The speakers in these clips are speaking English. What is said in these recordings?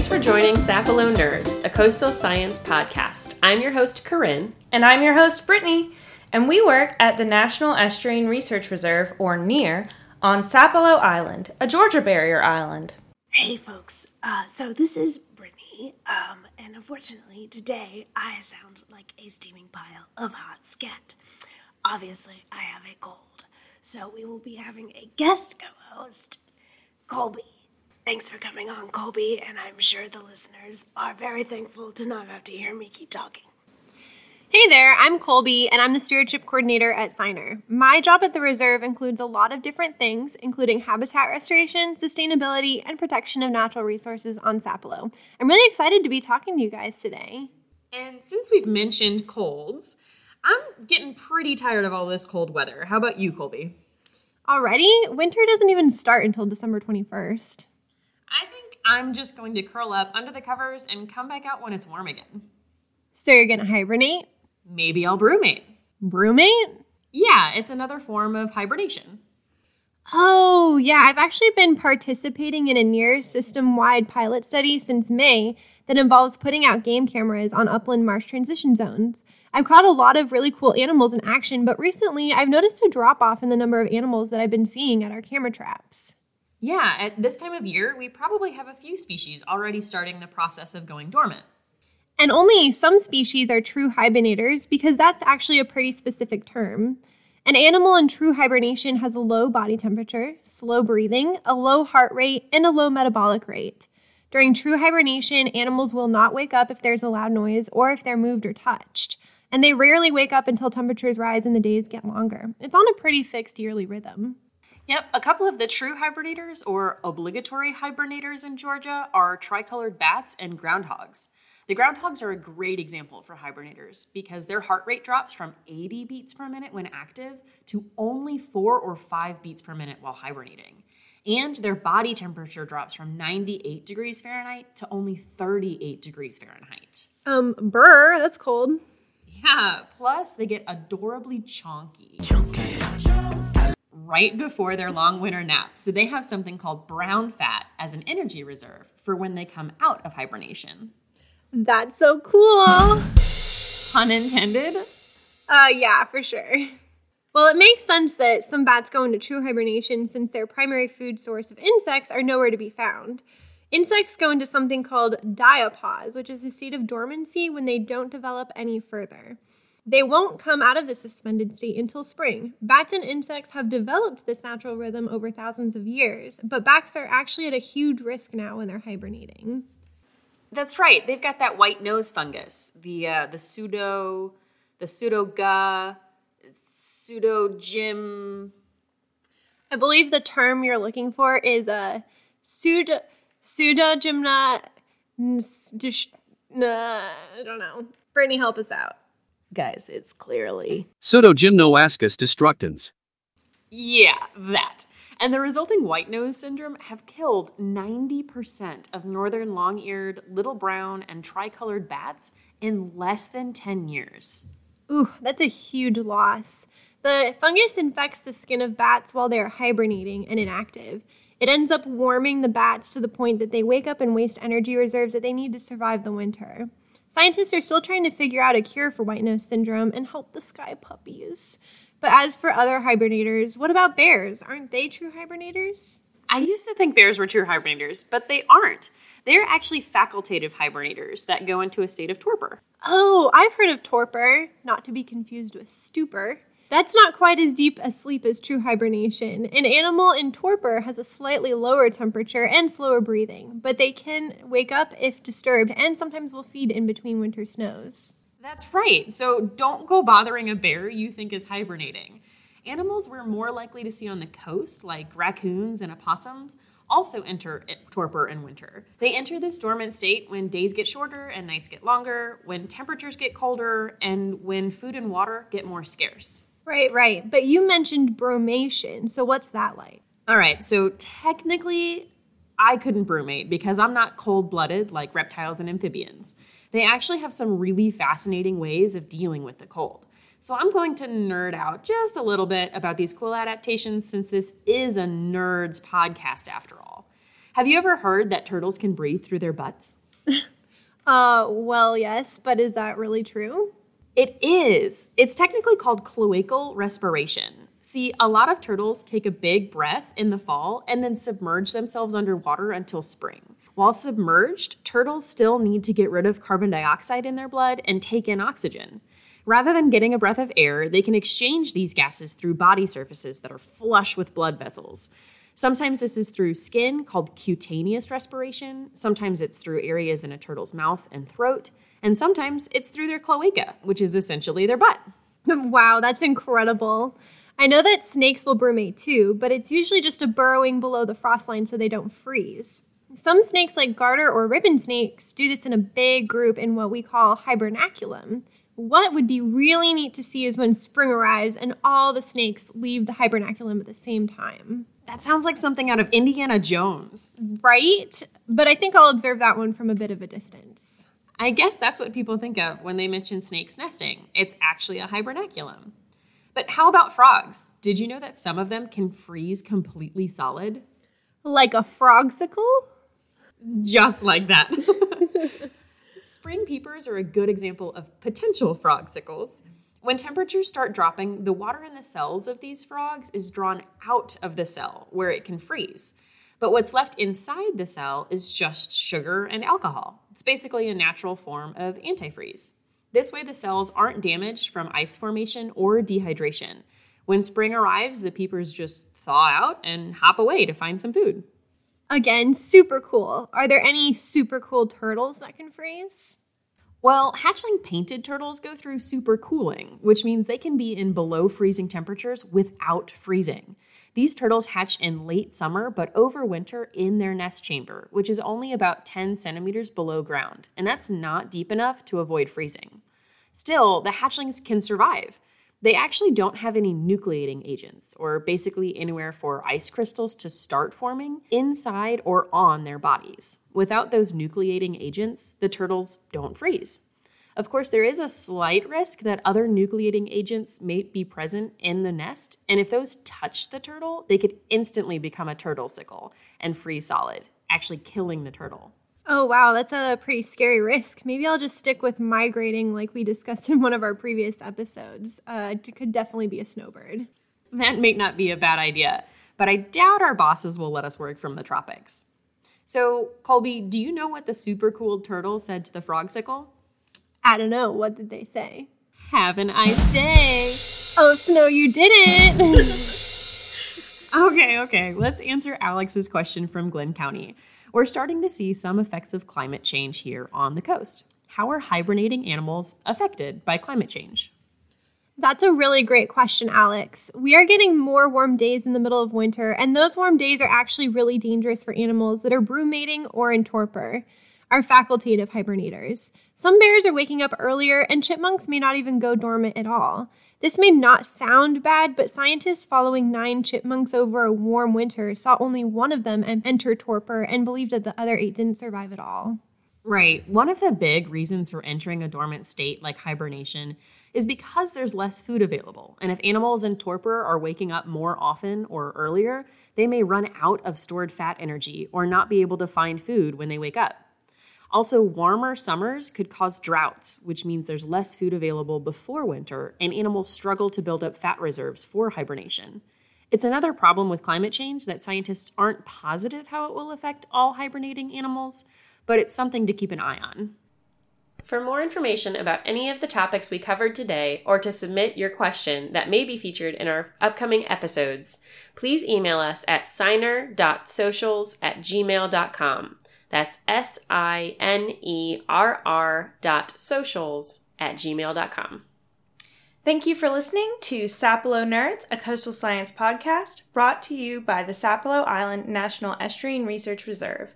Thanks for joining Sapelo Nerds, a coastal science podcast. I'm your host, Corinne. And I'm your host, Brittany. And we work at the National Estuarine Research Reserve, or NERR, on Sapelo Island, a Georgia barrier island. Hey, folks. Uh, so this is Brittany, um, and unfortunately, today I sound like a steaming pile of hot scat. Obviously, I have a cold, so we will be having a guest co host, Colby. Thanks for coming on, Colby, and I'm sure the listeners are very thankful to not have to hear me keep talking. Hey there, I'm Colby, and I'm the stewardship coordinator at SINERR. My job at the reserve includes a lot of different things, including habitat restoration, sustainability, and protection of natural resources on Sapelo. I'm really excited to be talking to you guys today. And since we've mentioned colds, I'm getting pretty tired of all this cold weather. How about you, Colby? Already? Winter doesn't even start until December 21st. I think I'm just going to curl up under the covers and come back out when it's warm again. So you're gonna hibernate? Maybe I'll brumate. Brumate? Yeah, it's another form of hibernation. Oh, yeah, I've actually been participating in a near system wide pilot study since May that involves putting out game cameras on upland marsh transition zones. I've caught a lot of really cool animals in action, but recently I've noticed a drop off in the number of animals that I've been seeing at our camera traps. Yeah, at this time of year, we probably have a few species already starting the process of going dormant. And only some species are true hibernators because that's actually a pretty specific term. An animal in true hibernation has a low body temperature, slow breathing, a low heart rate, and a low metabolic rate. During true hibernation, animals will not wake up if there's a loud noise or if they're moved or touched. And they rarely wake up until temperatures rise and the days get longer. It's on a pretty fixed yearly rhythm. Yep, a couple of the true hibernators or obligatory hibernators in Georgia are tricolored bats and groundhogs. The groundhogs are a great example for hibernators because their heart rate drops from 80 beats per minute when active to only 4 or 5 beats per minute while hibernating. And their body temperature drops from 98 degrees Fahrenheit to only 38 degrees Fahrenheit. Um, burr, that's cold. Yeah, plus they get adorably chonky. Right before their long winter nap. So they have something called brown fat as an energy reserve for when they come out of hibernation. That's so cool. Pun intended? Uh, yeah, for sure. Well, it makes sense that some bats go into true hibernation since their primary food source of insects are nowhere to be found. Insects go into something called diapause, which is a state of dormancy when they don't develop any further. They won't come out of the suspended state until spring. Bats and insects have developed this natural rhythm over thousands of years, but bats are actually at a huge risk now when they're hibernating. That's right. They've got that white nose fungus, the uh, the pseudo, the pseudoga, pseudogym. I believe the term you're looking for is a pseudo pseudogymna. I don't know. Brittany, help us out. Guys, it's clearly Pseudogymnoascus destructans. Yeah, that. And the resulting white nose syndrome have killed 90% of northern long eared, little brown, and tricolored bats in less than 10 years. Ooh, that's a huge loss. The fungus infects the skin of bats while they're hibernating and inactive. It ends up warming the bats to the point that they wake up and waste energy reserves that they need to survive the winter. Scientists are still trying to figure out a cure for white nose syndrome and help the sky puppies. But as for other hibernators, what about bears? Aren't they true hibernators? I used to think bears were true hibernators, but they aren't. They're actually facultative hibernators that go into a state of torpor. Oh, I've heard of torpor, not to be confused with stupor. That's not quite as deep a sleep as true hibernation. An animal in torpor has a slightly lower temperature and slower breathing, but they can wake up if disturbed and sometimes will feed in between winter snows. That's right. So don't go bothering a bear you think is hibernating. Animals we're more likely to see on the coast, like raccoons and opossums, also enter torpor in winter. They enter this dormant state when days get shorter and nights get longer, when temperatures get colder, and when food and water get more scarce. Right, right. But you mentioned brumation. so what's that like? All right, so technically, I couldn't brumate because I'm not cold blooded like reptiles and amphibians. They actually have some really fascinating ways of dealing with the cold. So I'm going to nerd out just a little bit about these cool adaptations since this is a nerds podcast after all. Have you ever heard that turtles can breathe through their butts? Uh, well, yes, but is that really true? It is. It's technically called cloacal respiration. See, a lot of turtles take a big breath in the fall and then submerge themselves underwater until spring. While submerged, turtles still need to get rid of carbon dioxide in their blood and take in oxygen. Rather than getting a breath of air, they can exchange these gases through body surfaces that are flush with blood vessels. Sometimes this is through skin, called cutaneous respiration. Sometimes it's through areas in a turtle's mouth and throat. And sometimes it's through their cloaca, which is essentially their butt. wow, that's incredible. I know that snakes will brumate too, but it's usually just a burrowing below the frost line so they don't freeze. Some snakes, like garter or ribbon snakes, do this in a big group in what we call hibernaculum. What would be really neat to see is when spring arrives and all the snakes leave the hibernaculum at the same time. That sounds like something out of Indiana Jones. Right? But I think I'll observe that one from a bit of a distance. I guess that's what people think of when they mention snakes nesting. It's actually a hibernaculum. But how about frogs? Did you know that some of them can freeze completely solid? Like a frogsicle? Just like that. Spring peepers are a good example of potential frogsicles. When temperatures start dropping, the water in the cells of these frogs is drawn out of the cell where it can freeze. But what's left inside the cell is just sugar and alcohol. It's basically a natural form of antifreeze. This way, the cells aren't damaged from ice formation or dehydration. When spring arrives, the peepers just thaw out and hop away to find some food. Again, super cool. Are there any super cool turtles that can freeze? Well, hatchling painted turtles go through super cooling, which means they can be in below freezing temperatures without freezing. These turtles hatch in late summer but overwinter in their nest chamber, which is only about 10 centimeters below ground, and that's not deep enough to avoid freezing. Still, the hatchlings can survive. They actually don't have any nucleating agents, or basically anywhere for ice crystals to start forming inside or on their bodies. Without those nucleating agents, the turtles don't freeze. Of course, there is a slight risk that other nucleating agents may be present in the nest, and if those touch the turtle, they could instantly become a turtle sickle and freeze solid, actually killing the turtle. Oh, wow, that's a pretty scary risk. Maybe I'll just stick with migrating like we discussed in one of our previous episodes. Uh, it could definitely be a snowbird. That may not be a bad idea, but I doubt our bosses will let us work from the tropics. So, Colby, do you know what the super cool turtle said to the frogsicle? I don't know. What did they say? Have an ice day. Oh, Snow, you didn't. okay, okay. Let's answer Alex's question from Glynn County. We're starting to see some effects of climate change here on the coast. How are hibernating animals affected by climate change? That's a really great question, Alex. We are getting more warm days in the middle of winter, and those warm days are actually really dangerous for animals that are brumating or in torpor, our facultative hibernators. Some bears are waking up earlier, and chipmunks may not even go dormant at all. This may not sound bad, but scientists following nine chipmunks over a warm winter saw only one of them enter torpor and believed that the other eight didn't survive at all. Right. One of the big reasons for entering a dormant state like hibernation is because there's less food available. And if animals in torpor are waking up more often or earlier, they may run out of stored fat energy or not be able to find food when they wake up. Also, warmer summers could cause droughts, which means there's less food available before winter, and animals struggle to build up fat reserves for hibernation. It's another problem with climate change that scientists aren't positive how it will affect all hibernating animals, but it's something to keep an eye on. For more information about any of the topics we covered today, or to submit your question that may be featured in our upcoming episodes, please email us at sinerr.socials at gmail.com. That's S I N E R R dot socials at gmail.com. Thank you for listening to Sapelo Nerds, a coastal science podcast brought to you by the Sapelo Island National Estuarine Research Reserve.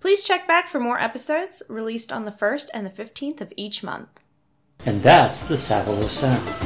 Please check back for more episodes released on the 1st and the 15th of each month. And that's the Sapelo Sound.